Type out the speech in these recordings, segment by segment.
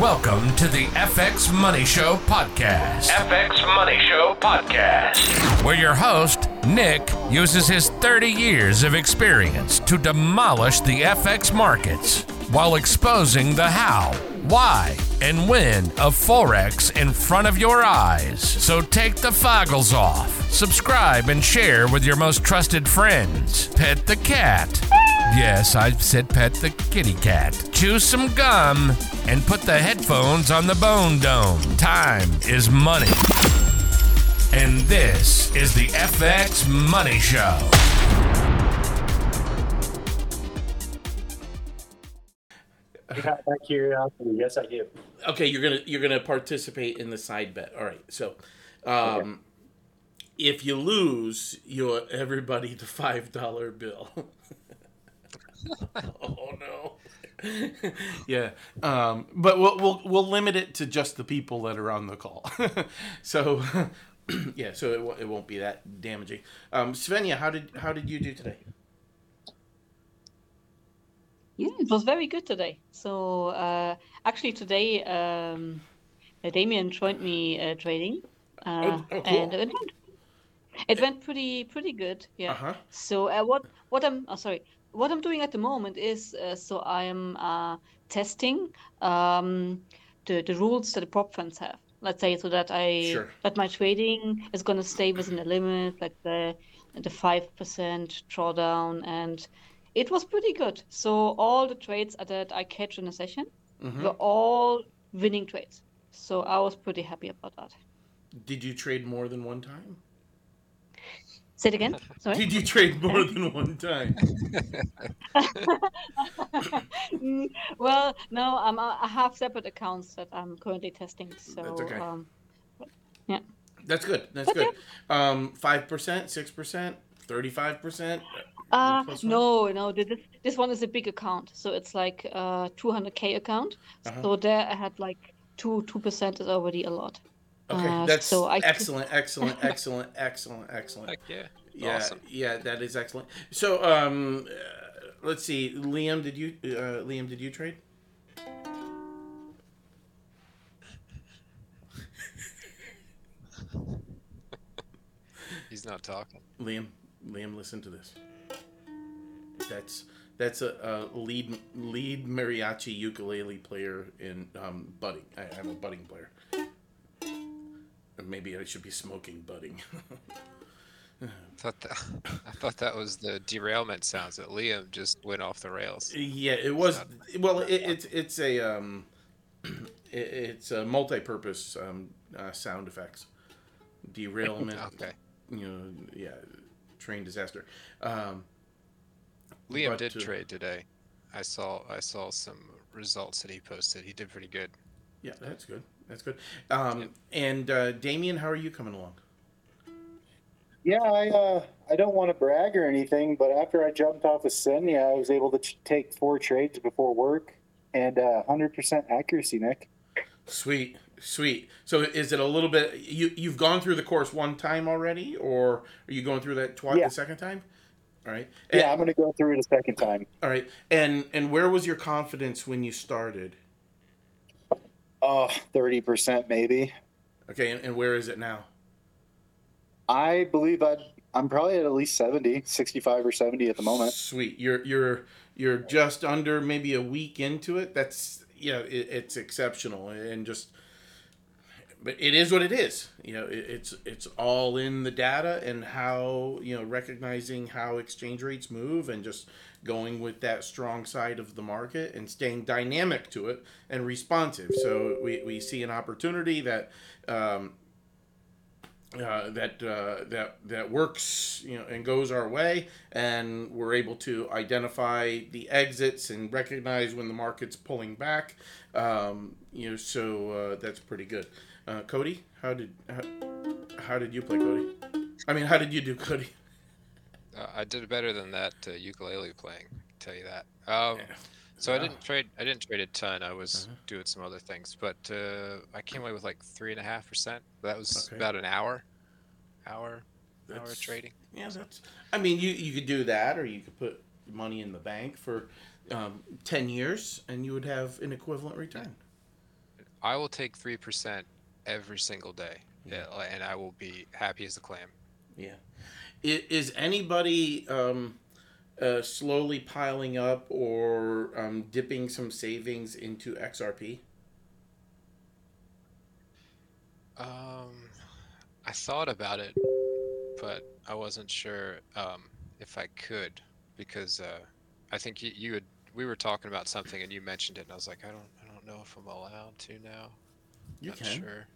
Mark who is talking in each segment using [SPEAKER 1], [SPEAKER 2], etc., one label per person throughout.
[SPEAKER 1] Welcome to the FX Money Show podcast. FX Money Show podcast. Where your host, Nick, uses his 30 years of experience to demolish the FX markets while exposing the how, why, and when of Forex in front of your eyes. So take the foggles off, subscribe, and share with your most trusted friends. Pet the cat. Yes, I said pet the kitty cat. Chew some gum and put the headphones on the bone dome. Time is money. And this is the FX Money Show.
[SPEAKER 2] Yeah, by curiosity, yes, I do.
[SPEAKER 3] Okay, you're gonna you're gonna participate in the side bet. All right, so um, okay. if you lose, you owe everybody the five dollar bill. oh no. yeah, um, but we'll, we'll we'll limit it to just the people that are on the call. so, yeah, so it, it won't be that damaging. Um, Svenja, how did how did you do today?
[SPEAKER 4] Yeah, it was very good today. So uh, actually today, um, Damien joined me uh, trading, uh, oh, oh, cool. and it went, it went pretty pretty good. Yeah. Uh-huh. So uh, what what I'm oh, sorry what I'm doing at the moment is uh, so I am testing um, the the rules that the prop funds have. Let's say so that I sure. that my trading is going to stay within the limit, like the the five percent drawdown and it was pretty good. So all the trades that I catch in a session mm-hmm. were all winning trades. So I was pretty happy about that.
[SPEAKER 3] Did you trade more than one time?
[SPEAKER 4] Say it again. Sorry.
[SPEAKER 3] Did you trade more than one time?
[SPEAKER 4] well, no. I'm, I have separate accounts that I'm currently testing. So That's okay. Um, yeah.
[SPEAKER 3] That's good. That's good. Um, five percent, six percent, thirty-five percent.
[SPEAKER 4] Uh, no, no. This this one is a big account, so it's like uh 200k account. Uh-huh. So there I had like two two percent is already a lot.
[SPEAKER 3] Okay, uh, that's so I... excellent, excellent, excellent, excellent, excellent.
[SPEAKER 5] Heck yeah,
[SPEAKER 3] yeah, awesome. yeah. That is excellent. So, um, uh, let's see, Liam, did you, uh, Liam, did you trade?
[SPEAKER 5] He's not talking.
[SPEAKER 3] Liam, Liam, listen to this. That's that's a, a lead lead mariachi ukulele player in um, budding. I, I'm a budding player. Maybe I should be smoking budding.
[SPEAKER 5] I thought that I thought that was the derailment sounds that Liam just went off the rails.
[SPEAKER 3] Yeah, it was. Well, it, it's it's a um, it, it's a multi-purpose um, uh, sound effects. Derailment.
[SPEAKER 5] okay.
[SPEAKER 3] You know, yeah, train disaster. Um,
[SPEAKER 5] Liam did uh, trade today. I saw I saw some results that he posted. He did pretty good.
[SPEAKER 3] Yeah, that's good. That's good. Um, yep. And uh, Damien, how are you coming along?
[SPEAKER 2] Yeah, I uh, I don't want to brag or anything, but after I jumped off of Svenja, I was able to ch- take four trades before work and uh, 100% accuracy, Nick.
[SPEAKER 3] Sweet, sweet. So is it a little bit? You you've gone through the course one time already, or are you going through that twice yeah. the second time? All right.
[SPEAKER 2] And, yeah, I'm going to go through it a second time.
[SPEAKER 3] All right. And and where was your confidence when you started?
[SPEAKER 2] Oh, 30% maybe.
[SPEAKER 3] Okay, and, and where is it now?
[SPEAKER 2] I believe i I'm probably at at least 70, 65 or 70 at the moment.
[SPEAKER 3] Sweet. You're you're you're just under maybe a week into it. That's yeah, it, it's exceptional and just but it is what it is. You know, it, it's it's all in the data and how you know recognizing how exchange rates move and just going with that strong side of the market and staying dynamic to it and responsive. So we, we see an opportunity that um, uh, that uh, that that works, you know, and goes our way, and we're able to identify the exits and recognize when the market's pulling back. Um, you know, so uh, that's pretty good. Uh, Cody, how did how, how, did you play, Cody? I mean, how did you do, Cody?
[SPEAKER 5] Uh, I did better than that uh, ukulele playing. Tell you that. Um, yeah. So wow. I didn't trade. I didn't trade a ton. I was uh-huh. doing some other things, but uh, I came away with like three and a half percent. That was okay. about an hour, hour, that's, hour trading.
[SPEAKER 3] Yeah, that's. I mean, you you could do that, or you could put money in the bank for um, ten years, and you would have an equivalent return.
[SPEAKER 5] I will take three percent every single day, yeah, and I will be happy as a clam.
[SPEAKER 3] Yeah. Is anybody um, uh, slowly piling up or um, dipping some savings into XRP?
[SPEAKER 5] Um, I thought about it, but I wasn't sure um, if I could because uh, I think you, you had we were talking about something and you mentioned it and I was like I don't I don't know if I'm allowed to now.
[SPEAKER 3] You
[SPEAKER 5] Not
[SPEAKER 3] can.
[SPEAKER 5] Sure.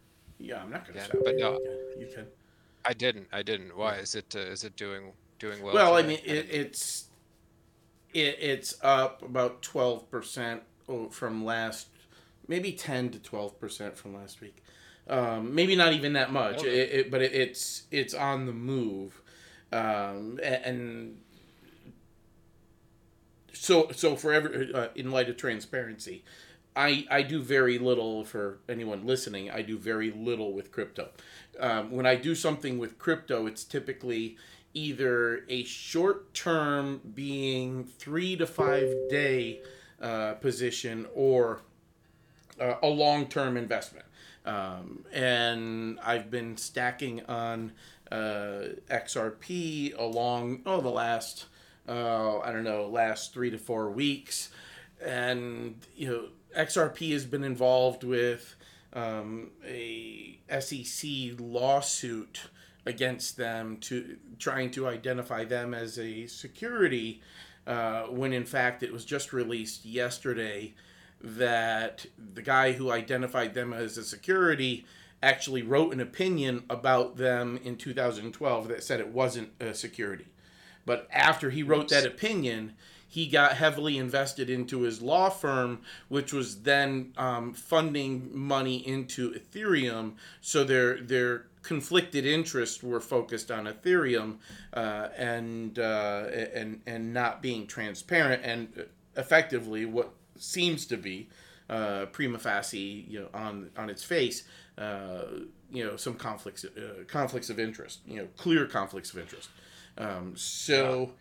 [SPEAKER 3] Yeah, I'm not gonna
[SPEAKER 5] Yeah,
[SPEAKER 3] stop
[SPEAKER 5] but no.
[SPEAKER 3] You can.
[SPEAKER 5] I didn't. I didn't. Why is it? Uh, is it doing doing well?
[SPEAKER 3] Well, I mean, it, it's it, it's up about twelve percent from last, maybe ten to twelve percent from last week. Um, maybe not even that much,
[SPEAKER 5] Okay.
[SPEAKER 3] it, it, but it, it's it's on the move, um, and so so for every uh, in light of transparency, I I do very little for anyone listening. I do very little with crypto. Um, when I do something with crypto, it's typically either a short term, being three to five day uh, position, or uh, a long term investment. Um, and I've been stacking on uh, XRP along oh the last uh, I don't know last three to four weeks, and you know XRP has been involved with um, a SEC lawsuit against them to trying to identify them as a security uh, when in fact it was just released yesterday that the guy who identified them as a security actually wrote an opinion about them in 2012 that said it wasn't a security. But after he wrote that opinion, he got heavily invested into his law firm, which was then um, funding money into Ethereum. So their their conflicted interests were focused on Ethereum uh, and uh, and and not being transparent and effectively what seems to be uh, prima facie, you know, on on its face, uh, you know, some conflicts uh, conflicts of interest, you know, clear conflicts of interest. Um, so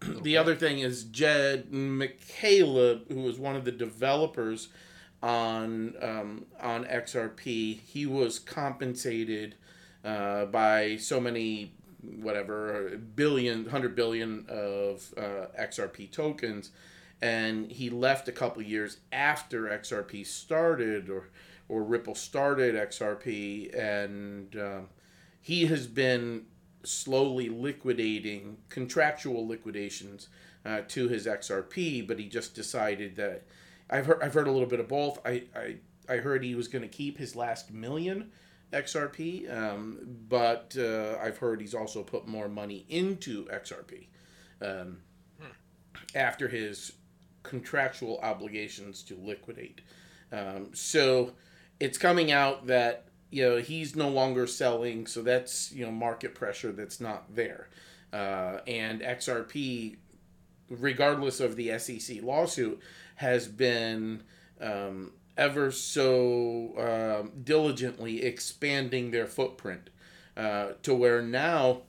[SPEAKER 3] the other thing is Jed McCaleb, who was one of the developers on um, on XRP, he was compensated uh, by so many whatever billion, hundred billion of uh, XRP tokens, and he left a couple years after XRP started, or or Ripple started XRP, and um, he has been slowly liquidating contractual liquidations uh, to his XRP, but he just decided that I've heard I've heard a little bit of both. I I, I heard he was going to keep his last million XRP, um, but uh, I've heard he's also put more money into XRP um, after his contractual obligations to liquidate. Um, so it's coming out that you know he's no longer selling so that's you know market pressure that's not there. Uh, and xrp regardless of the sec lawsuit has been um, ever so um, diligently expanding their footprint uh, to where now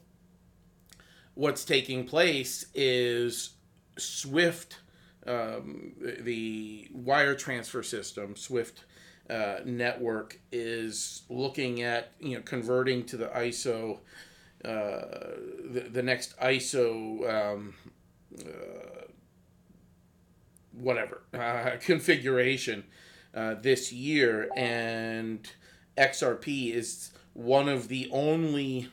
[SPEAKER 3] what's taking place is swift um, the wire transfer system swift uh, network is looking at you know converting to the ISO uh, the, the next ISO um, uh, whatever uh, configuration uh, this year. And XRP is one of the only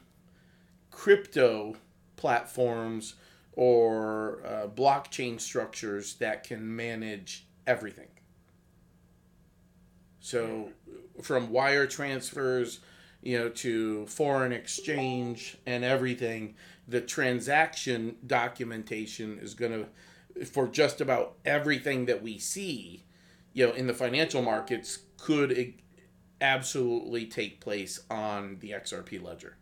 [SPEAKER 3] crypto platforms or uh, blockchain structures that can manage everything so from wire transfers, you know, to foreign exchange and everything, the transaction documentation is going to, for just about everything that we see, you know, in the financial markets, could absolutely take place on the XRP ledger.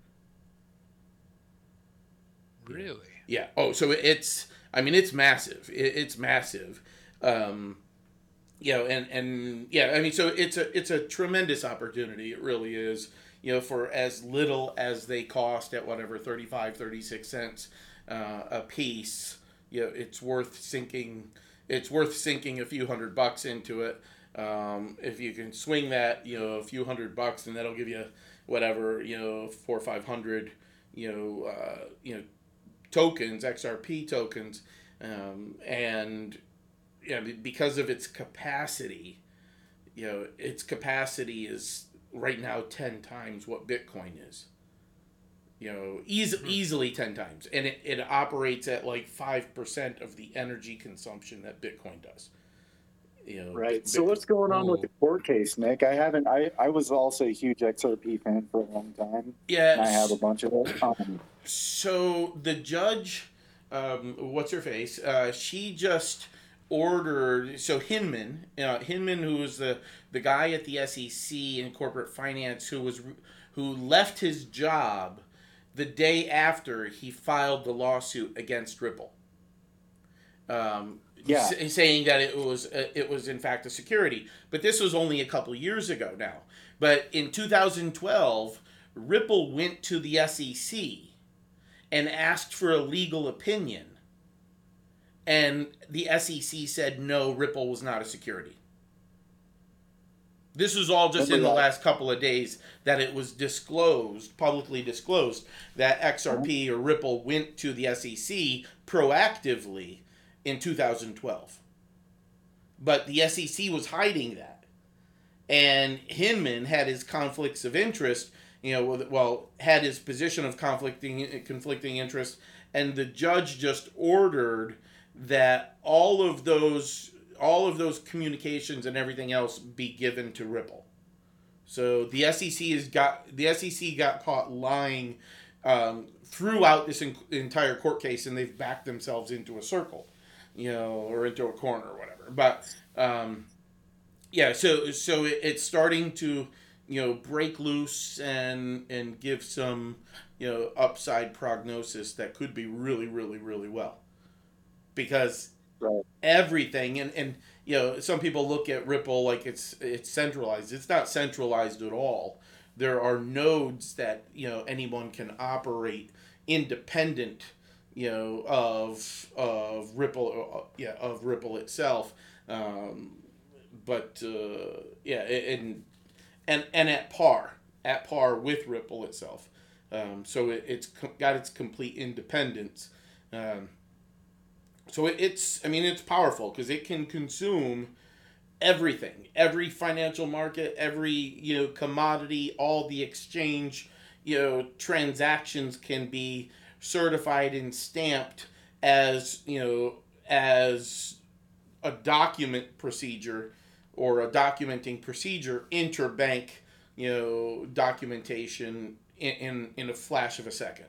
[SPEAKER 5] Really?
[SPEAKER 3] Yeah. Oh, so it's. I mean, it's massive. It, it's massive. Um, you know, and and yeah, I mean, so it's a it's a tremendous opportunity. It really is. You know, for as little as they cost at whatever 35, 36 cents uh, a piece, you know, it's worth sinking. It's worth sinking a few hundred bucks into it. Um, if you can swing that, you know, a few hundred bucks, and that'll give you whatever, you know, four or five hundred, you know, uh, you know, tokens, XRP tokens, um, and you know, because of its capacity, you know, its capacity is right now ten times what Bitcoin is. You know, easy, mm-hmm. easily ten times, and it, it operates at like five percent of the energy consumption that Bitcoin does
[SPEAKER 2] you know. Right. So what's going on with the court case, Nick? I haven't. I I was also a huge XRP fan for a long time.
[SPEAKER 3] Yeah.
[SPEAKER 2] I have a bunch of it. Um,
[SPEAKER 3] so the judge, um, what's her face? Uh, she just ordered. So Hinman, uh, Hinman, who was the the guy at the SEC in corporate finance, who was who left his job the day after he filed the lawsuit against Ripple. Um, yeah. saying that it was uh, it was in fact a security. But this was only a couple years ago now. But in 2012, Ripple went to the SEC and asked for a legal opinion. And the SEC said no, Ripple was not a security. This is all just in the last couple of days that it was disclosed, publicly disclosed, that XRP mm-hmm. or Ripple went to the SEC proactively in 2012. But the SEC was hiding that. And Hinman had his conflicts of interest, you know, well, had his position of conflicting conflicting interest and the judge just ordered that all of those all of those communications and everything else be given to Ripple. So the SEC has got the SEC got caught lying um, throughout this in, entire court case, and they've backed themselves into a circle you know, or into a corner or whatever. But um, yeah, so so it, it's starting to you know break loose and and give some you know upside prognosis that could be really really really well because right. everything and and you know some people look at Ripple like it's it's centralized. It's not centralized at all. There are nodes that you know anyone can operate independent you know of of Ripple uh, yeah of Ripple itself um, but uh, yeah and and and at par at par with Ripple itself um, so it, it's got its complete independence um, so it, it's I mean it's powerful because it can consume everything every financial market every you know commodity all the exchange you know transactions can be certified and stamped as you know as a document procedure or a documenting procedure interbank you know documentation in, in, in a flash of a second.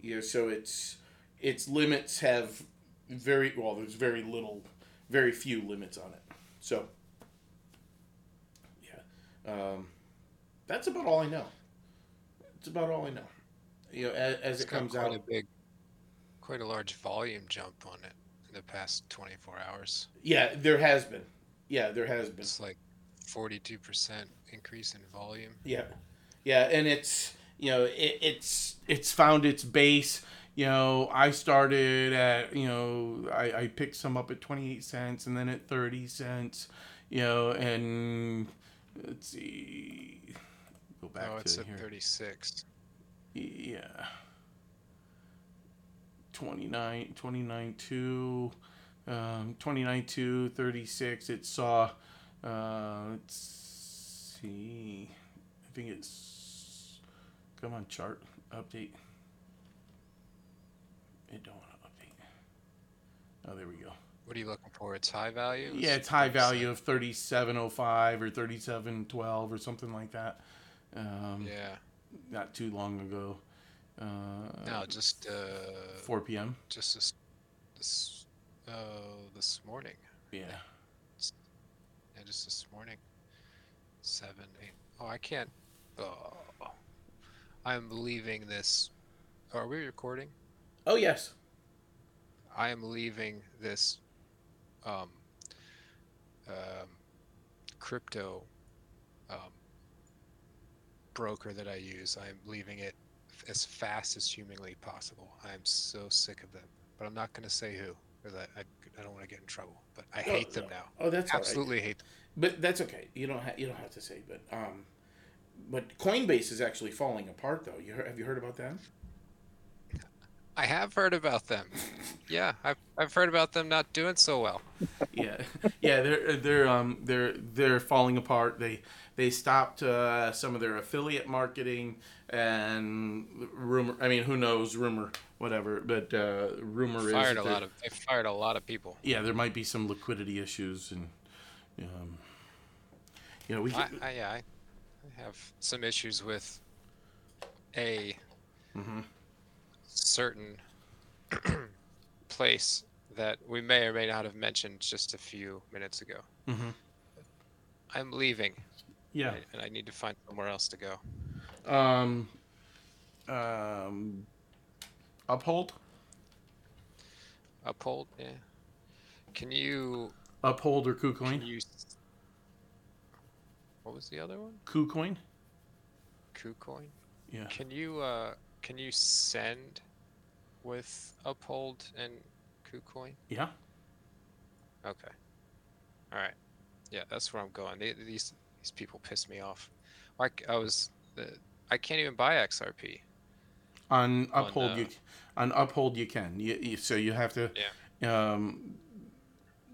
[SPEAKER 3] You know so it's its limits have very well there's very little very few limits on it so yeah um, that's about all i know it's about all i know you know, as, as it comes
[SPEAKER 5] quite
[SPEAKER 3] out.
[SPEAKER 5] a big, quite a large volume jump on it in the past 24 hours.
[SPEAKER 3] Yeah, there has been. Yeah, there has been.
[SPEAKER 5] It's like 42% increase in volume.
[SPEAKER 3] Yeah, yeah, and it's you know it, it's it's found its base. You know, I started at you know I, I picked some up at 28 cents and then at 30 cents. You know, and let's see,
[SPEAKER 5] go back. Oh, it's at here. 36
[SPEAKER 3] yeah 29 29 2 um, 29 2 36 it saw uh, let's see i think it's come on chart update it don't want to update oh there we go
[SPEAKER 5] what are you looking for it's high value
[SPEAKER 3] yeah it's high value of 3705 or 3712 or something like that um,
[SPEAKER 5] yeah
[SPEAKER 3] not too long ago. Uh,
[SPEAKER 5] no, just uh,
[SPEAKER 3] 4 p.m.
[SPEAKER 5] Just this, this, uh, this morning.
[SPEAKER 3] Yeah.
[SPEAKER 5] Yeah, just this morning. Seven, eight. Oh, I can't. Oh, I'm leaving this. Are we recording?
[SPEAKER 3] Oh yes.
[SPEAKER 5] I am leaving this. Um. Um. Crypto. Um broker that I use, I'm leaving it as fast as humanly possible. I'm so sick of them. But I'm not going to say who, because I, I, I don't want to get in trouble, but I hate them now.
[SPEAKER 3] Oh, that's all right.
[SPEAKER 5] absolutely hate them.
[SPEAKER 3] But that's okay. You don't ha- you don't have to say. But um, but Coinbase is actually falling apart though. You heard, have you heard about that?
[SPEAKER 5] I have heard about them. Yeah, I've, I've heard about them not doing so well.
[SPEAKER 3] yeah, yeah. They're they're um they're they're falling apart. They they stopped uh, some of their affiliate marketing and rumor. I mean, who knows? Rumor, whatever. But uh, rumor is
[SPEAKER 5] Fired
[SPEAKER 3] that
[SPEAKER 5] a lot of they fired a lot of people.
[SPEAKER 3] yeah, there might be some liquidity issues and um, you know we
[SPEAKER 5] I, I yeah, I, I have some issues with a
[SPEAKER 3] Mhm.
[SPEAKER 5] Certain place that we may or may not have mentioned just a few minutes ago.
[SPEAKER 3] Mhm.
[SPEAKER 5] I'm leaving,
[SPEAKER 3] yeah
[SPEAKER 5] and- and I need to find somewhere else to go.
[SPEAKER 3] um um uphold
[SPEAKER 5] Uphold, yeah. Can you
[SPEAKER 3] uphold or KuCoin
[SPEAKER 5] you? What was the other one?
[SPEAKER 3] KuCoin
[SPEAKER 5] KuCoin.
[SPEAKER 3] yeah
[SPEAKER 5] Can you uh can you send with Uphold and KuCoin?
[SPEAKER 3] yeah
[SPEAKER 5] Okay. All right. Yeah, that's where I'm going. They, these these people piss me off. Like I was, the, I can't even buy XRP.
[SPEAKER 3] on
[SPEAKER 5] On,
[SPEAKER 3] uphold
[SPEAKER 5] uh,
[SPEAKER 3] you on uphold you can you, you, so you have to Yeah. um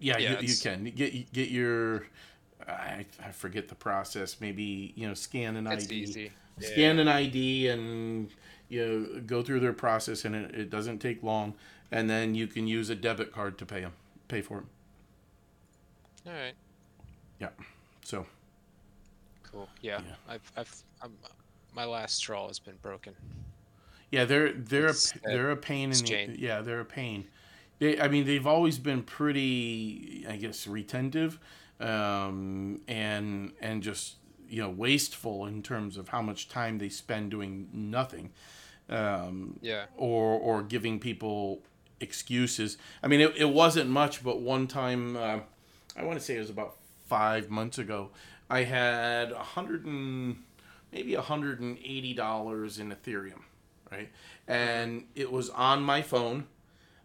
[SPEAKER 3] yeah,
[SPEAKER 5] Yeah,
[SPEAKER 3] you, you can get get your I, I forget the process maybe you know scan an id
[SPEAKER 5] easy. Yeah.
[SPEAKER 3] scan an id and you know, go through their process and it, it doesn't take long and then you can use a debit card to pay them pay for them
[SPEAKER 5] All right.
[SPEAKER 3] Yeah so
[SPEAKER 5] Cool. Yeah.
[SPEAKER 3] Yeah.
[SPEAKER 5] I've I've I'm, my last straw has been broken.
[SPEAKER 3] Yeah, they're they're a,
[SPEAKER 5] It's,
[SPEAKER 3] they're a pain in the yeah they're a pain. They I mean they've always been pretty I guess retentive, um, and and just you know wasteful in terms of how much time they spend doing nothing, um,
[SPEAKER 5] Yeah.
[SPEAKER 3] or or giving people excuses. I mean it, it wasn't much, but one time uh, I want to say it was about five months ago. I had a hundred and maybe a hundred and eighty dollars in Ethereum, right? And it was on my phone,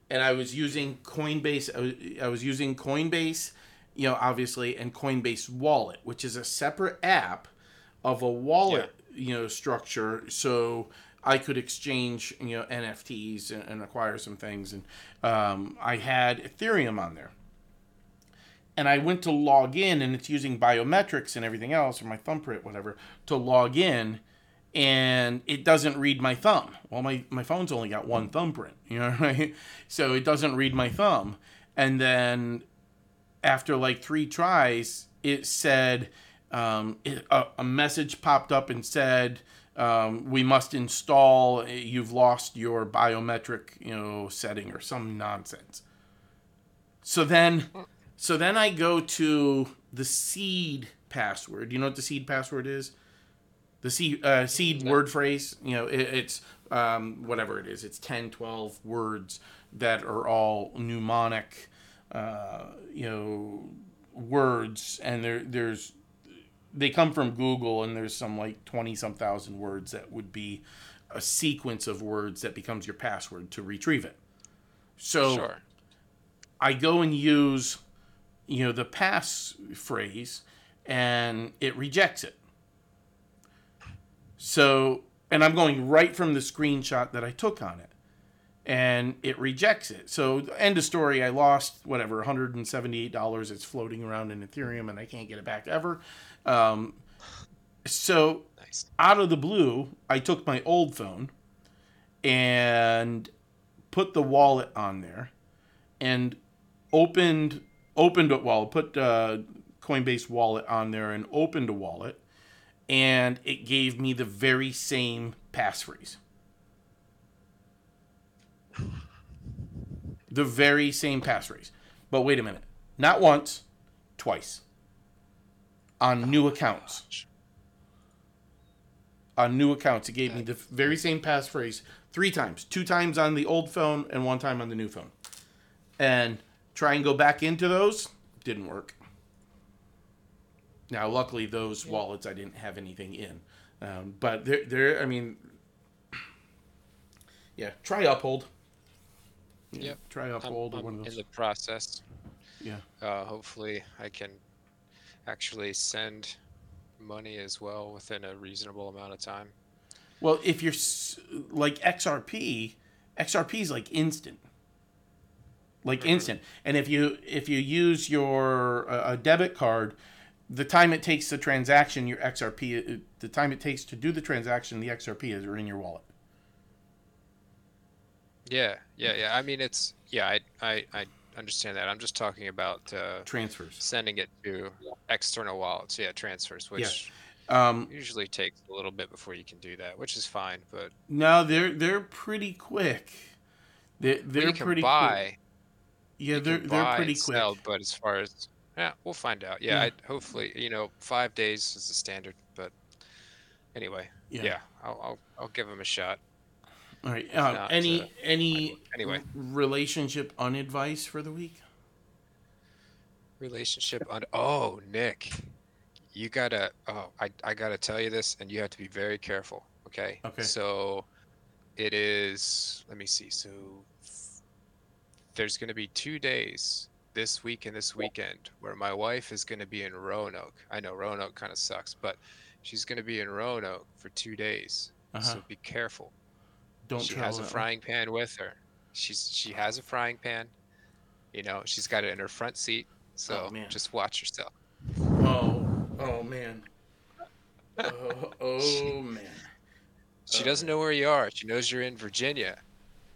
[SPEAKER 3] and I was using Coinbase. I was, I was using Coinbase, you know, obviously, and Coinbase Wallet, which is a separate app of a wallet, you know, structure. So I could exchange, you know, NFTs and, and acquire some things, and um, I had Ethereum on there and I went to log in, and it's using biometrics and everything else, or my thumbprint, whatever, to log in, and it doesn't read my thumb. Well, my, my phone's only got one thumbprint, you know, right? So it doesn't read my thumb. And then after like three tries, it said, um, it, a, a message popped up and said, um, we must install, you've lost your biometric, you know, setting or some nonsense. So then so then I go to the seed password. You know what the seed password is? The seed uh, seed word phrase. You know, it, it's um, whatever it is. It's 10, 12 words that are all mnemonic, uh, you know, words, and there there's they come from Google, and there's some like twenty some thousand words that would be a sequence of words that becomes your password to retrieve it. So
[SPEAKER 5] Sure.
[SPEAKER 3] I go and use, you know, the pass phrase, and it rejects it. So, and I'm going right from the screenshot that I took on it, and it rejects it. So, end of story. I lost whatever 178 dollars. It's floating around in Ethereum, and I can't get it back ever. Um, so,
[SPEAKER 5] Nice.
[SPEAKER 3] out of the blue, I took my old phone and put the wallet on there and opened opened it well put uh, Coinbase wallet on there and opened a wallet and it gave me the very same passphrase the very same passphrase but wait a minute. Not once twice. On new accounts. On new accounts. It gave me the very same passphrase three times. Two times on the old phone and one time on the new phone. And try and go back into those didn't work. Now luckily those wallets i didn't have anything in. Um, but they're, they're i mean yeah try uphold Yeah,
[SPEAKER 5] Yep.
[SPEAKER 3] try
[SPEAKER 5] I'm,
[SPEAKER 3] uphold or
[SPEAKER 5] I'm
[SPEAKER 3] one of
[SPEAKER 5] in
[SPEAKER 3] those
[SPEAKER 5] the process.
[SPEAKER 3] Yeah.
[SPEAKER 5] Uh, hopefully, I can actually send money as well within a reasonable amount of time.
[SPEAKER 3] Well, if you're s- like XRP, XRP is like instant, like instant. And if you if you use your uh, a debit card, the time it takes the transaction, your XRP, uh, the time it takes to do the transaction, the XRP is in your wallet.
[SPEAKER 5] Yeah, yeah, yeah. I mean, it's yeah. I I, I understand that. I'm just talking about uh,
[SPEAKER 3] Transfers.
[SPEAKER 5] sending it to external wallets. Yeah, transfers, which
[SPEAKER 3] Um,
[SPEAKER 5] usually takes a little bit before you can do that, which is fine. But
[SPEAKER 3] no, they're they're pretty quick. They're they're pretty
[SPEAKER 5] buy.
[SPEAKER 3] quick. Yeah,
[SPEAKER 5] you
[SPEAKER 3] they're they're pretty quick.
[SPEAKER 5] sell, but as far as yeah, we'll find out. Yeah,
[SPEAKER 3] Yeah.
[SPEAKER 5] Hopefully, you know, five days is the standard. But anyway,
[SPEAKER 3] Yeah.
[SPEAKER 5] yeah, I'll, I'll I'll give them a shot.
[SPEAKER 3] All right. Um,
[SPEAKER 5] not,
[SPEAKER 3] any
[SPEAKER 5] uh,
[SPEAKER 3] any
[SPEAKER 5] anyway.
[SPEAKER 3] relationship unadvice for the week?
[SPEAKER 5] Relationship on. Oh, Nick, you gotta. Oh, I I gotta tell you this, and you have to be very careful. Okay.
[SPEAKER 3] Okay.
[SPEAKER 5] So, it is. Let me see. So, there's gonna be two days this week and this weekend where my wife is gonna be in Roanoke. I know Roanoke kind of sucks, but she's gonna be in Roanoke for two days.
[SPEAKER 3] Uh-huh.
[SPEAKER 5] So be careful.
[SPEAKER 3] Don't
[SPEAKER 5] she has a
[SPEAKER 3] way.
[SPEAKER 5] frying pan with her. She's she has a frying pan. You know, she's got it in her front seat. So
[SPEAKER 3] Oh,
[SPEAKER 5] just watch yourself.
[SPEAKER 3] Oh, oh man. Oh, oh man.
[SPEAKER 5] She
[SPEAKER 3] Oh.
[SPEAKER 5] doesn't know where you are. She knows you're in Virginia.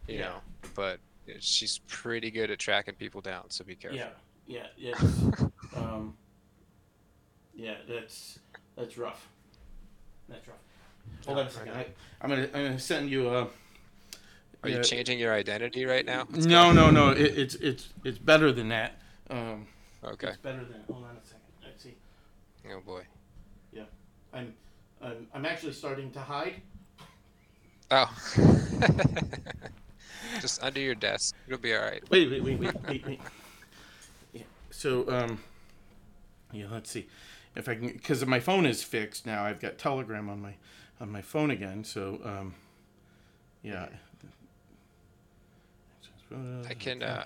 [SPEAKER 5] You
[SPEAKER 3] Yeah.
[SPEAKER 5] know, but she's pretty good at tracking people down. So be careful.
[SPEAKER 3] Yeah, yeah, yeah. um, yeah, that's that's rough. That's rough. Hold on a second. I, I'm gonna I'm gonna send you a.
[SPEAKER 5] Are you changing your identity right now? What's
[SPEAKER 3] No, no, no. It, it's it's it's better than that. Um,
[SPEAKER 5] Okay.
[SPEAKER 3] It's better than. Hold on a second. Let's see.
[SPEAKER 5] Oh boy.
[SPEAKER 3] Yeah, I'm I'm I'm actually starting to hide.
[SPEAKER 5] Oh. just under your desk. It'll be all right.
[SPEAKER 3] Wait, wait, wait, wait, wait, wait. Yeah. So, um, yeah, let's see if I can, because my phone is fixed now. I've got Telegram on my on my phone again. So, um, yeah.
[SPEAKER 5] I can uh,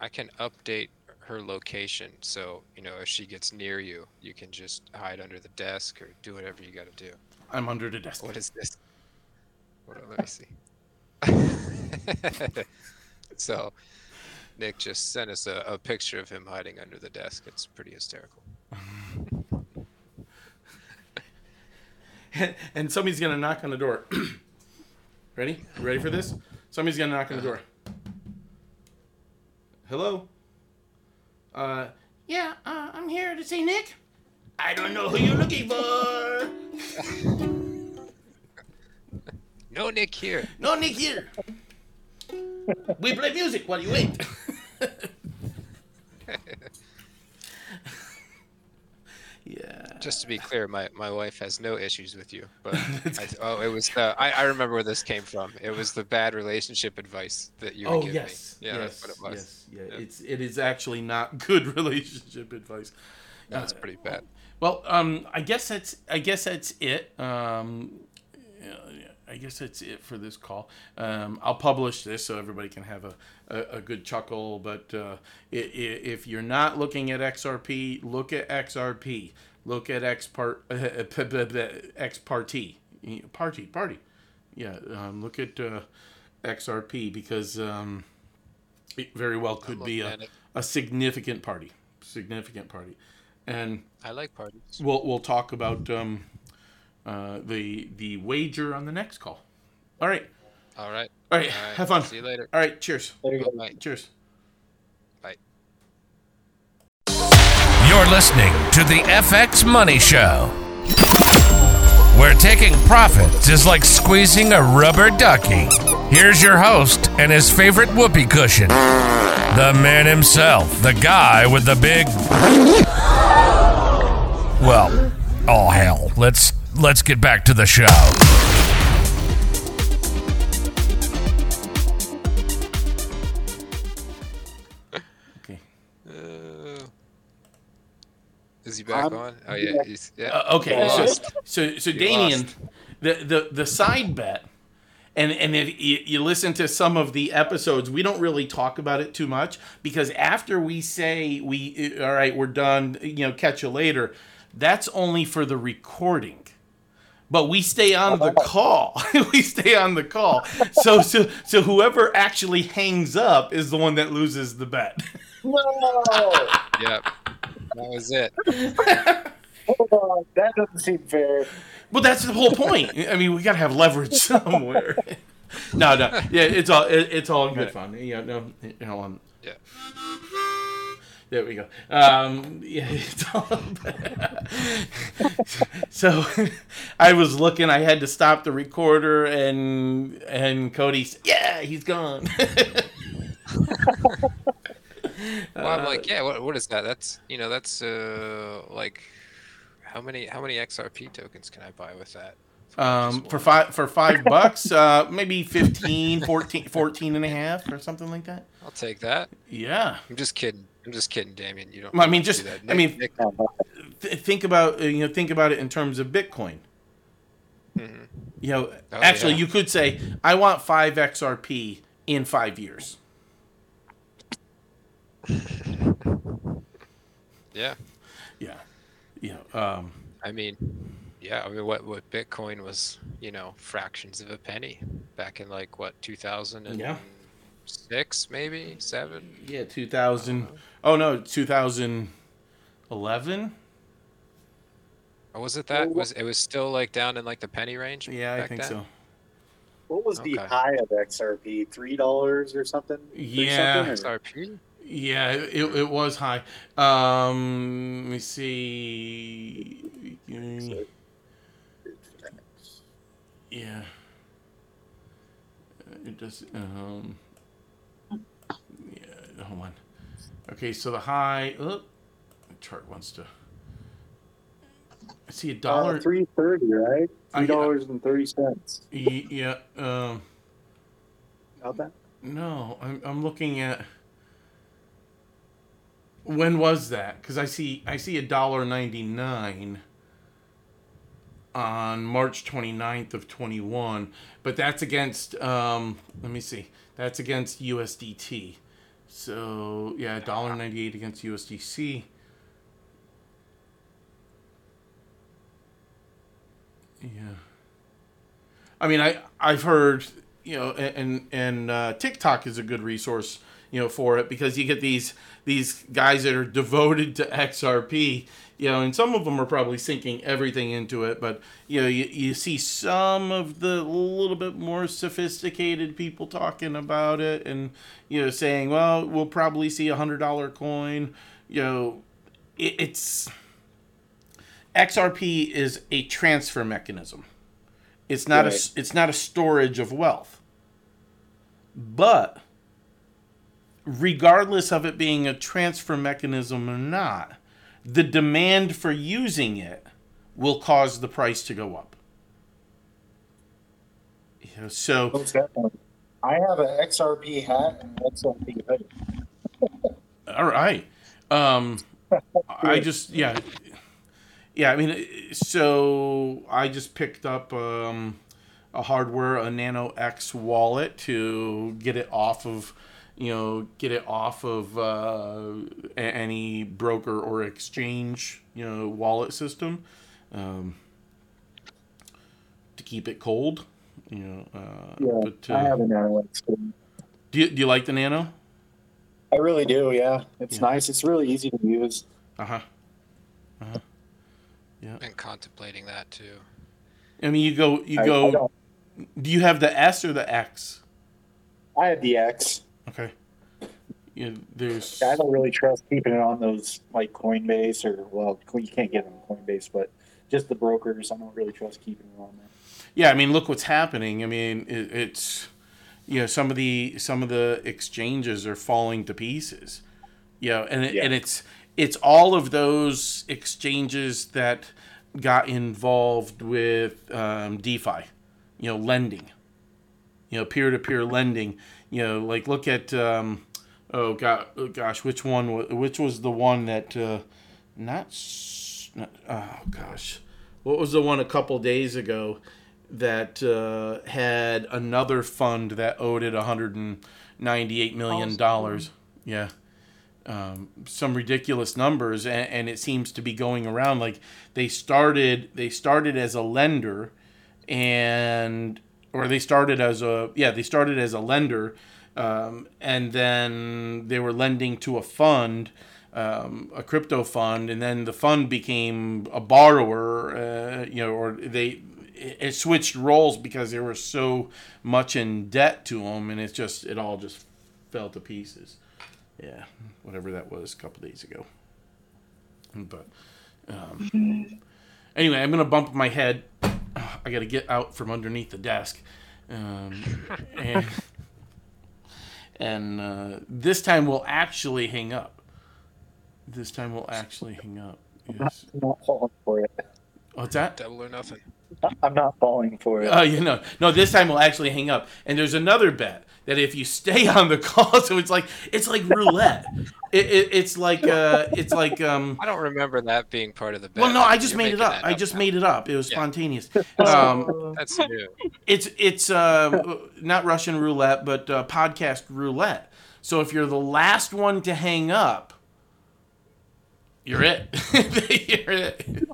[SPEAKER 5] I can update her location so you know if she gets near you, you can just hide under the desk or do whatever you got to do.
[SPEAKER 3] I'm under the desk.
[SPEAKER 5] What is this? Hold on, let me see. so, Nick just sent us a, a picture of him hiding under the desk. It's pretty hysterical.
[SPEAKER 3] and somebody's gonna knock on the door. Ready? Ready for this? Somebody's gonna knock on the door. Hello. Uh, yeah, uh, I'm here to see Nick. I don't know who you're looking for.
[SPEAKER 5] No Nick here.
[SPEAKER 3] No Nick here. We play music while you wait. yeah.
[SPEAKER 5] Just to be clear, my, my wife has no issues with you. But I, oh, it was the I, I remember where this came from. It was the bad relationship advice that you
[SPEAKER 3] Oh yes.
[SPEAKER 5] me. Yeah,
[SPEAKER 3] yes,
[SPEAKER 5] it was.
[SPEAKER 3] Yes. Yeah.
[SPEAKER 5] Yeah.
[SPEAKER 3] It's it is actually not good relationship advice.
[SPEAKER 5] That's pretty bad.
[SPEAKER 3] Well, um, I guess that's I guess that's it. Um, I guess that's it for this call. Um, I'll publish this so everybody can have a, a, a good chuckle. But uh, if you're not looking at XRP, look at XRP. Look at X part X party party party. Yeah, um, look at uh, XRP because um, it very well could be a, a significant party, significant party, and
[SPEAKER 5] I like parties.
[SPEAKER 3] we'll we'll talk about um, uh, the the wager on the next call. All right,
[SPEAKER 5] All right.
[SPEAKER 3] all right.
[SPEAKER 5] All right.
[SPEAKER 3] Have fun.
[SPEAKER 5] See you later.
[SPEAKER 3] All right. Cheers.
[SPEAKER 2] There you go.
[SPEAKER 5] Bye.
[SPEAKER 3] Cheers.
[SPEAKER 1] You're listening to the FX Money Show, where taking profits is like squeezing a rubber ducky. Here's your host and his favorite whoopee cushion, the man himself, the guy with the big. Well, oh hell, let's let's get back to the show.
[SPEAKER 5] Is he back
[SPEAKER 2] I'm-
[SPEAKER 5] on? Oh yeah,
[SPEAKER 2] yeah.
[SPEAKER 5] he's yeah.
[SPEAKER 3] Uh, okay. So so so
[SPEAKER 5] You
[SPEAKER 3] Damien,
[SPEAKER 5] lost.
[SPEAKER 3] the the the side bet and and if you, you listen to some of the episodes, we don't really talk about it too much because after we say we all right, we're done, you know, catch you later, that's only for the recording. But we stay on the call. we stay on the call. So so so whoever actually hangs up is the one that loses the bet.
[SPEAKER 2] No,
[SPEAKER 5] Yep. That was it.
[SPEAKER 2] hold on. That doesn't seem fair.
[SPEAKER 3] Well, that's the whole point. I mean, we gotta have leverage somewhere. no, no, yeah, it's all it, it's all good fun. Yeah, no, you know, um,
[SPEAKER 5] Yeah.
[SPEAKER 3] there we go. Um, yeah, it's all so I was looking. I had to stop the recorder, and and Cody said, "Yeah, he's gone."
[SPEAKER 5] Well, I'm like, yeah. What, what is that? That's you know, that's uh like how many how many XRP tokens can I buy with that?
[SPEAKER 3] um, for five for five bucks, uh, maybe 15, 14, 14 and a half or something like that.
[SPEAKER 5] I'll take that.
[SPEAKER 3] Yeah.
[SPEAKER 5] I'm just kidding. I'm just kidding, Damien. You don't.
[SPEAKER 3] I mean, just-
[SPEAKER 5] that.
[SPEAKER 3] I mean-
[SPEAKER 5] Nick-
[SPEAKER 3] Th- think about uh, you know think about it in terms of Bitcoin.
[SPEAKER 5] Mhm.
[SPEAKER 3] You know,
[SPEAKER 5] Oh,
[SPEAKER 3] actually,
[SPEAKER 5] yeah.
[SPEAKER 3] you could say, "I want five XRP in five years."
[SPEAKER 5] Yeah.
[SPEAKER 3] Yeah, you know, um,
[SPEAKER 5] I mean, yeah. I mean, what what Bitcoin was, you know, fractions of a penny back in like what 2006, maybe seven.
[SPEAKER 3] yeah, two thousand. Oh no, two thousand eleven.
[SPEAKER 5] Or was it that? Was it was still like down in like the penny range?
[SPEAKER 3] Yeah, I think
[SPEAKER 5] then?
[SPEAKER 3] so.
[SPEAKER 2] What was the high of XRP? Three dollars or something? Three
[SPEAKER 3] Yeah.
[SPEAKER 2] something, or-
[SPEAKER 5] XRP.
[SPEAKER 3] Yeah, it, it was high. Um, let me see. Yeah. It does. Um. Yeah. Hold on. Okay, so the high. Oh, the chart wants to. I see a dollar.
[SPEAKER 2] Uh, three thirty, right?
[SPEAKER 3] Uh,
[SPEAKER 2] Three
[SPEAKER 3] yeah.
[SPEAKER 2] dollars and thirty cents.
[SPEAKER 3] Yeah. Um.
[SPEAKER 2] Not that.
[SPEAKER 3] No, I'm I'm looking at. When was that? Because I see I see a dollar ninety nine. On March 29th of 21, but that's against um let me see. That's against USDT. So, yeah, $1.98 against USDC. Yeah. I mean, I I've heard you know, and and uh, TikTok is a good resource, you know, for it because you get these these guys that are devoted to XRP, you know, and some of them are probably sinking everything into it, but you know, you, you see some of the little bit more sophisticated people talking about it and you know saying, well, we'll probably see a hundred dollar coin, you know, it, it's XRP is a transfer mechanism. It's not a it's not a storage of wealth. But regardless of it being a transfer mechanism or not, the demand for using it will cause the price to go up. You know, so
[SPEAKER 2] definitely. I have an XRP hat and XRP hoodie.
[SPEAKER 3] All right. Um, I just yeah, yeah. I mean, so I just picked up um, a hardware a Nano X wallet to get it off of, you know, get it off of uh, any broker or exchange, you know, wallet system, um, to keep it cold. You know, uh,
[SPEAKER 2] Yeah,
[SPEAKER 3] but uh,
[SPEAKER 2] I have a Nano X.
[SPEAKER 3] do you, do you like the Nano?
[SPEAKER 2] I really do. Yeah, it's
[SPEAKER 3] Yeah.
[SPEAKER 2] nice. It's really easy to use.
[SPEAKER 3] Uh huh. Uh huh. Yeah.
[SPEAKER 5] Been contemplating that too.
[SPEAKER 3] I mean, you go, you
[SPEAKER 2] I- I,
[SPEAKER 3] go.
[SPEAKER 2] don't-
[SPEAKER 3] Do you have the S or the X?
[SPEAKER 2] I have the X.
[SPEAKER 3] Okay. Yeah, there's.
[SPEAKER 2] I don't really trust keeping it on those like Coinbase or well, you can't get it on Coinbase, but just the brokers. I don't really trust keeping it on there.
[SPEAKER 3] Yeah, I mean, look what's happening. I mean, it, it's, you know, some of the some of the exchanges are falling to pieces. You know, and it,
[SPEAKER 2] Yeah.
[SPEAKER 3] and it's it's all of those exchanges that got involved with um, DeFi, you know, lending, you know, peer to peer lending. You know, like look at um, oh god, oh gosh, which one which was the one that uh, not, not oh gosh, what was the one a couple days ago that uh, had another fund that owed it 198 million dollars. Yeah, um, some ridiculous numbers, and, and it seems to be going around. Like they started, they started as a lender, and or they started as a yeah, they started as a lender, um, and then they were lending to a fund. Um, a crypto fund, and then the fund became a borrower, uh, you know, or they it switched roles because there was so much in debt to them, and it's just it all just fell to pieces. Yeah, whatever that was a couple days ago. But um, anyway, I'm gonna bump my head. I gotta get out from underneath the desk, um, and and uh, this time we'll actually hang up. This time we'll actually hang up. Yes.
[SPEAKER 2] I'm not falling for it.
[SPEAKER 3] What's that?
[SPEAKER 5] Double or nothing.
[SPEAKER 2] I'm not falling for it.
[SPEAKER 3] Oh, you know, no. This time we'll actually hang up. And there's another bet that if you stay on the call, so it's like it's like roulette. It, it, it's like uh, it's like um.
[SPEAKER 5] I don't remember that being part of the bet.
[SPEAKER 3] Well, no, I just
[SPEAKER 5] You're
[SPEAKER 3] made it
[SPEAKER 5] making
[SPEAKER 3] up. I just
[SPEAKER 5] now.
[SPEAKER 3] made it up. It was
[SPEAKER 5] Yeah.
[SPEAKER 3] spontaneous. Um,
[SPEAKER 5] That's new.
[SPEAKER 3] it's it's uh, not Russian roulette, but uh, podcast roulette. So if you're the last one to hang up, you're it. you're it.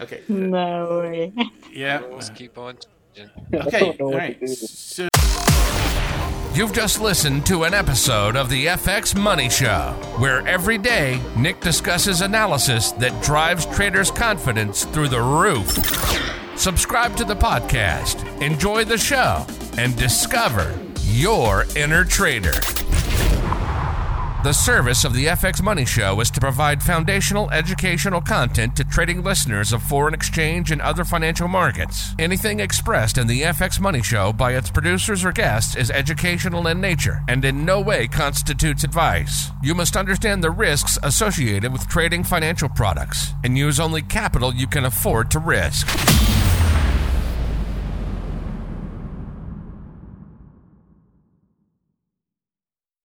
[SPEAKER 3] okay.
[SPEAKER 4] No way.
[SPEAKER 3] Yeah.
[SPEAKER 5] Rules keep on. changing.
[SPEAKER 3] Okay.
[SPEAKER 2] don't know
[SPEAKER 3] All
[SPEAKER 2] what
[SPEAKER 3] right.
[SPEAKER 2] to do.
[SPEAKER 3] So.
[SPEAKER 1] You've just listened to an episode of the FX Money Show, where every day Nick discusses analysis that drives traders' confidence through the roof. Subscribe to the podcast, enjoy the show, and discover your inner trader. The service of the FX Money Show is to provide foundational educational content to trading listeners of foreign exchange and other financial markets. Anything expressed in the FX Money Show by its producers or guests is educational in nature and in no way constitutes advice. You must understand the risks associated with trading financial products and use only capital you can afford to risk.